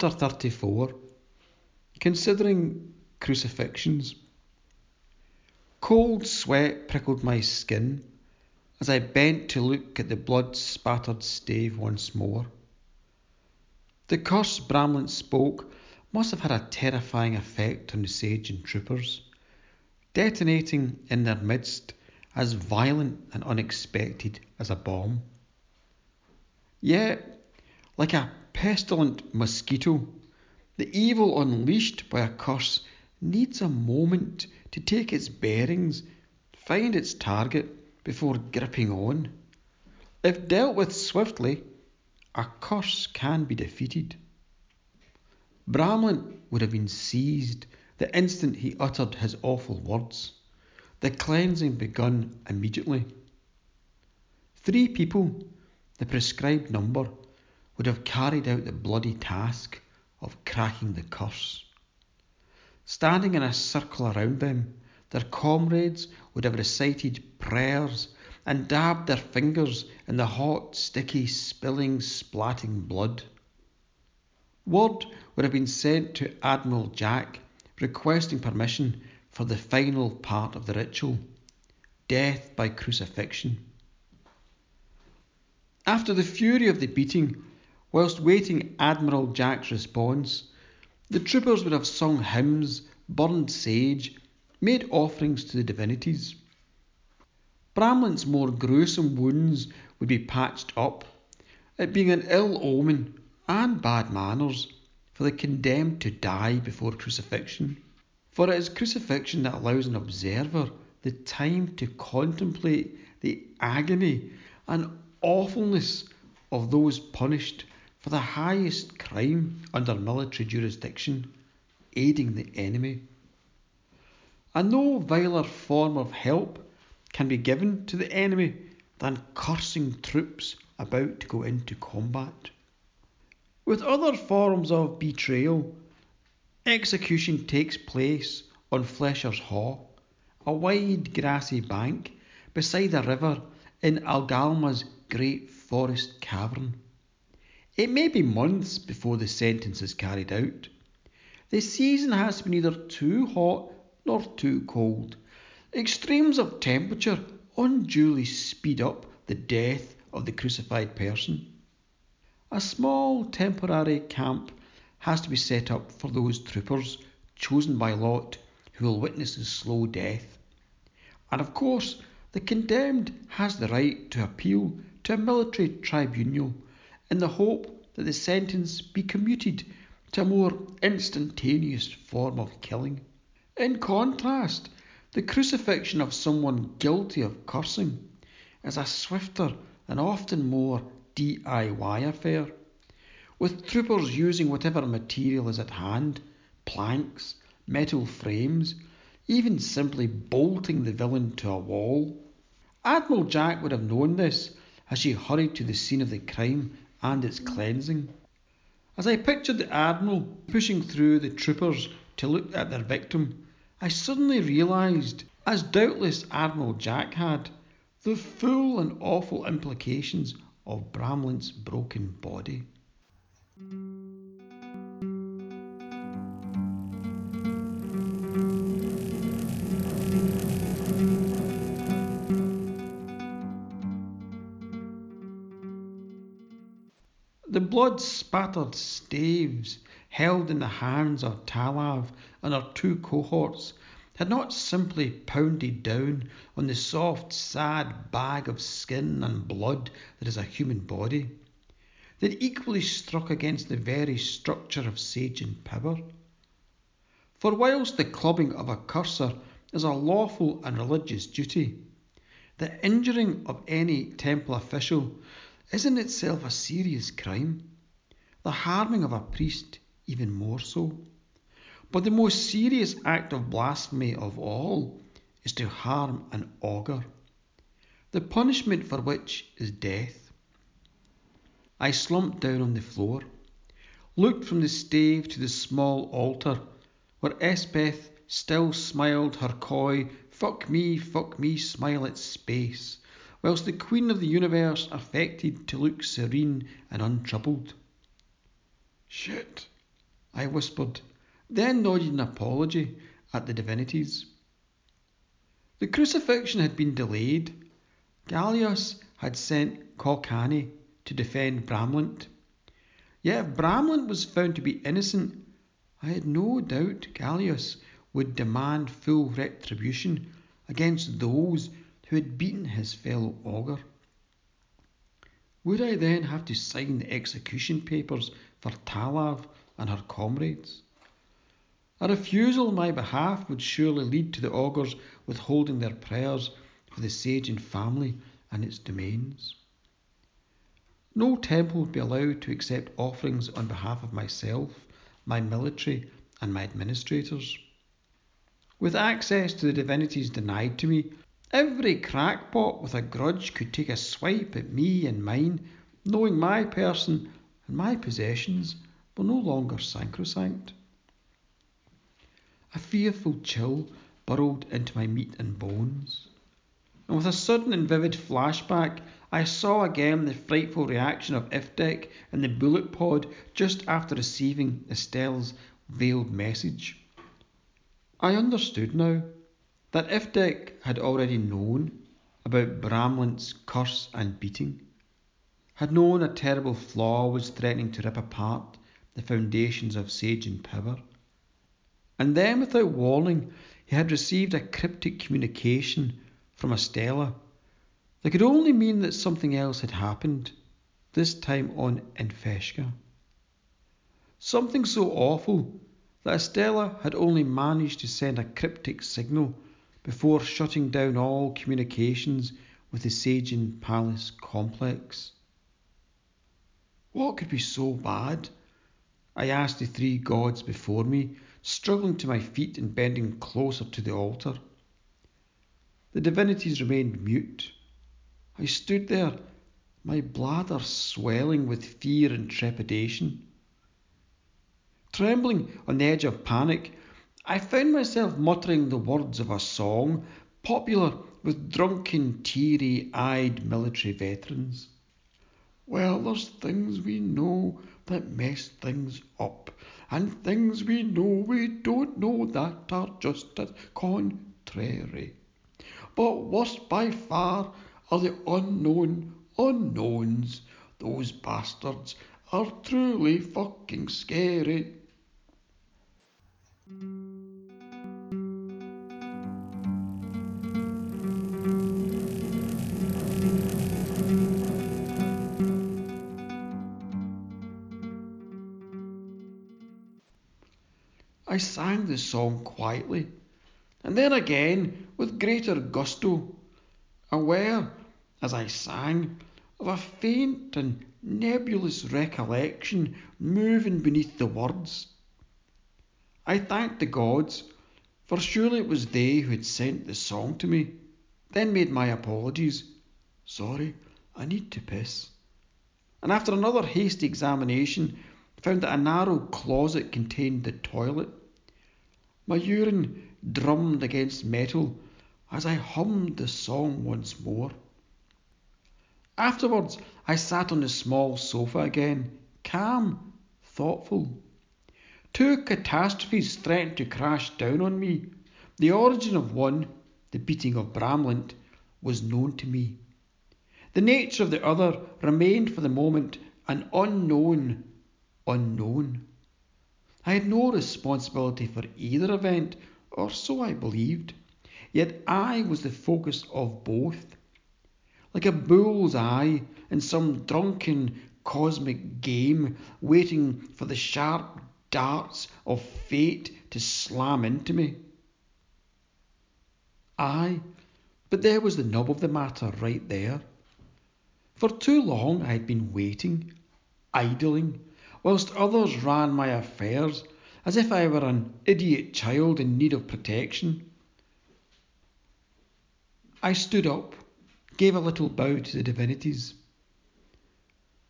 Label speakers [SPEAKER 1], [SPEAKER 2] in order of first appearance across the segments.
[SPEAKER 1] Chapter 34 Considering Crucifixions. Cold sweat prickled my skin as I bent to look at the blood spattered stave once more. The curse Bramlint spoke must have had a terrifying effect on the sage and troopers, detonating in their midst as violent and unexpected as a bomb. Yet, like a pestilent mosquito, the evil unleashed by a curse needs a moment to take its bearings, find its target before gripping on. If dealt with swiftly, a curse can be defeated. Bramlint would have been seized the instant he uttered his awful words, the cleansing begun immediately. Three people, the prescribed number, would have carried out the bloody task of cracking the curse. Standing in a circle around them, their comrades would have recited prayers and dabbed their fingers in the hot, sticky, spilling, splatting blood. Word would have been sent to Admiral Jack requesting permission for the final part of the ritual death by crucifixion. After the fury of the beating, Whilst waiting Admiral Jack's response, the troopers would have sung hymns, burned sage, made offerings to the divinities. Bramlint's more gruesome wounds would be patched up, it being an ill omen and bad manners for the condemned to die before crucifixion. For it is crucifixion that allows an observer the time to contemplate the agony and awfulness of those punished for the highest crime under military jurisdiction, aiding the enemy. And no viler form of help can be given to the enemy than cursing troops about to go into combat. With other forms of betrayal, execution takes place on Flesher's Haugh, a wide grassy bank beside a river in Algalma's great forest cavern. It may be months before the sentence is carried out. The season has to be neither too hot nor too cold. Extremes of temperature unduly speed up the death of the crucified person. A small temporary camp has to be set up for those troopers chosen by lot who will witness the slow death. And of course, the condemned has the right to appeal to a military tribunal in the hope that the sentence be commuted to a more instantaneous form of killing. In contrast, the crucifixion of someone guilty of cursing is a swifter and often more DIY affair, with troopers using whatever material is at hand planks, metal frames, even simply bolting the villain to a wall. Admiral Jack would have known this as she hurried to the scene of the crime and its cleansing. As I pictured the Admiral pushing through the troopers to look at their victim, I suddenly realised, as doubtless Admiral Jack had, the full and awful implications of Bramlint's broken body. Blood spattered staves held in the hands of Talav and her two cohorts had not simply pounded down on the soft, sad bag of skin and blood that is a human body. They'd equally struck against the very structure of Sagean power. For whilst the clubbing of a curser is a lawful and religious duty, the injuring of any temple official is in itself a serious crime, the harming of a priest even more so. But the most serious act of blasphemy of all is to harm an augur, the punishment for which is death. I slumped down on the floor, looked from the stave to the small altar where Espeth still smiled her coy fuck me, fuck me smile at space, whilst the Queen of the Universe affected to look serene and untroubled. Shit, I whispered, then nodded an apology at the divinities. The crucifixion had been delayed. Gallius had sent Colcani to defend Bramlint. Yet if Bramlint was found to be innocent, I had no doubt Gallius would demand full retribution against those who had beaten his fellow augur. Would I then have to sign the execution papers for Talav and her comrades? A refusal on my behalf would surely lead to the augurs withholding their prayers for the Sagean family and its domains. No temple would be allowed to accept offerings on behalf of myself, my military, and my administrators. With access to the divinities denied to me, every crackpot with a grudge could take a swipe at me and mine, knowing my person and my possessions were no longer sacrosanct. A fearful chill burrowed into my meat and bones. And with a sudden and vivid flashback, I saw again the frightful reaction of Ifdek in the bullet pod just after receiving Estelle's veiled message. I understood now that Ifdek had already known about Bramlint's curse and beating, had known a terrible flaw was threatening to rip apart the foundations of Sagean power and then, without warning, he had received a cryptic communication from Estella that could only mean that something else had happened, this time on Infeshka. Something so awful that Estella had only managed to send a cryptic signal before shutting down all communications with the Sagean Palace complex. What could be so bad? I asked the three gods before me struggling to my feet and bending closer to the altar. The divinities remained mute. I stood there, my bladder swelling with fear and trepidation. Trembling on the edge of panic, I found myself muttering the words of a song popular with drunken, teary eyed military veterans. Well, there's things we know that mess things up and things we know we don't know that are just as contrary. But worst by far are the unknown unknowns. Those bastards are truly fucking scary. I sang the song quietly, and then again with greater gusto, aware, as I sang, of a faint and nebulous recollection moving beneath the words. I thanked the gods, for surely it was they who had sent the song to me, then made my apologies. Sorry, I need to piss. And after another hasty examination, found that a narrow closet contained the toilet. My urine drummed against metal as I hummed the song once more. Afterwards, I sat on the small sofa again, calm, thoughtful. Two catastrophes threatened to crash down on me. The origin of one, the beating of Bramlint, was known to me. The nature of the other remained for the moment an unknown unknown. I had no responsibility for either event, or so I believed, yet I was the focus of both. Like a bull's eye in some drunken cosmic game, waiting for the sharp darts of fate to slam into me. Aye, but there was the nub of the matter right there. For too long I had been waiting, idling, whilst others ran my affairs as if I were an idiot child in need of protection. I stood up, gave a little bow to the divinities.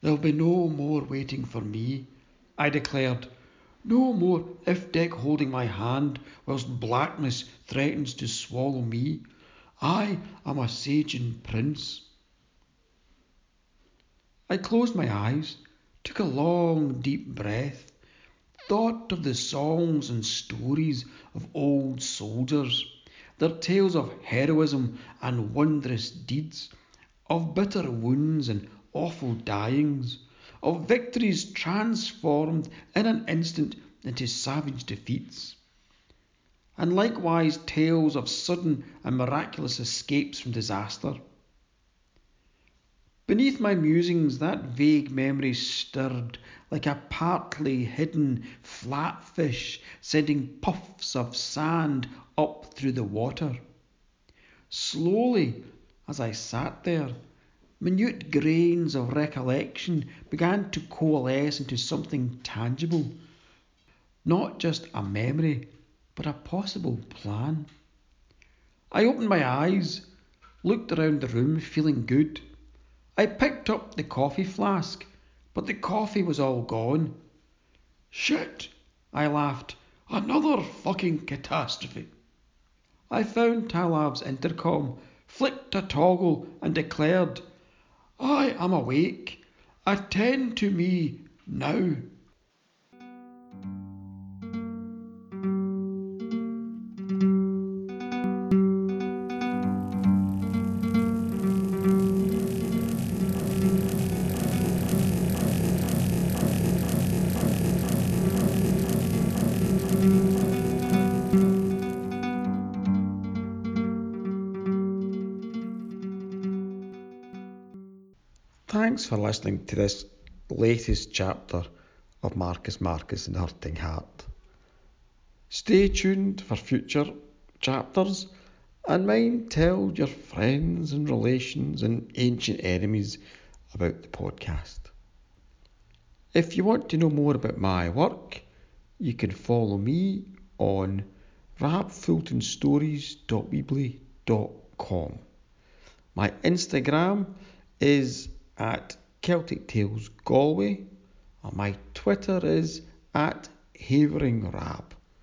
[SPEAKER 1] There'll be no more waiting for me, I declared. No more Ifdek holding my hand whilst blackness threatens to swallow me. I am a Sagean prince. I closed my eyes, took a long deep breath, thought of the songs and stories of old soldiers, their tales of heroism and wondrous deeds, of bitter wounds and awful dyings, of victories transformed in an instant into savage defeats, and likewise tales of sudden and miraculous escapes from disaster. Beneath my musings, that vague memory stirred like a partly hidden flatfish sending puffs of sand up through the water. Slowly, as I sat there, minute grains of recollection began to coalesce into something tangible. Not just a memory, but a possible plan. I opened my eyes, looked around the room, feeling good. I picked up the coffee flask, but the coffee was all gone. Shit, I laughed. Another fucking catastrophe. I found Talav's intercom, flicked a toggle, and declared I am awake. Attend to me now. Thanks for listening to this latest chapter of Marcus Marcus and Hurting Heart. Stay tuned for future chapters and mind tell your friends and relations and ancient enemies about the podcast. If you want to know more about my work, you can follow me on rabfultonstories.weebly.com. My Instagram is at Celtic Tales Galway, and my Twitter is at Havering Rab.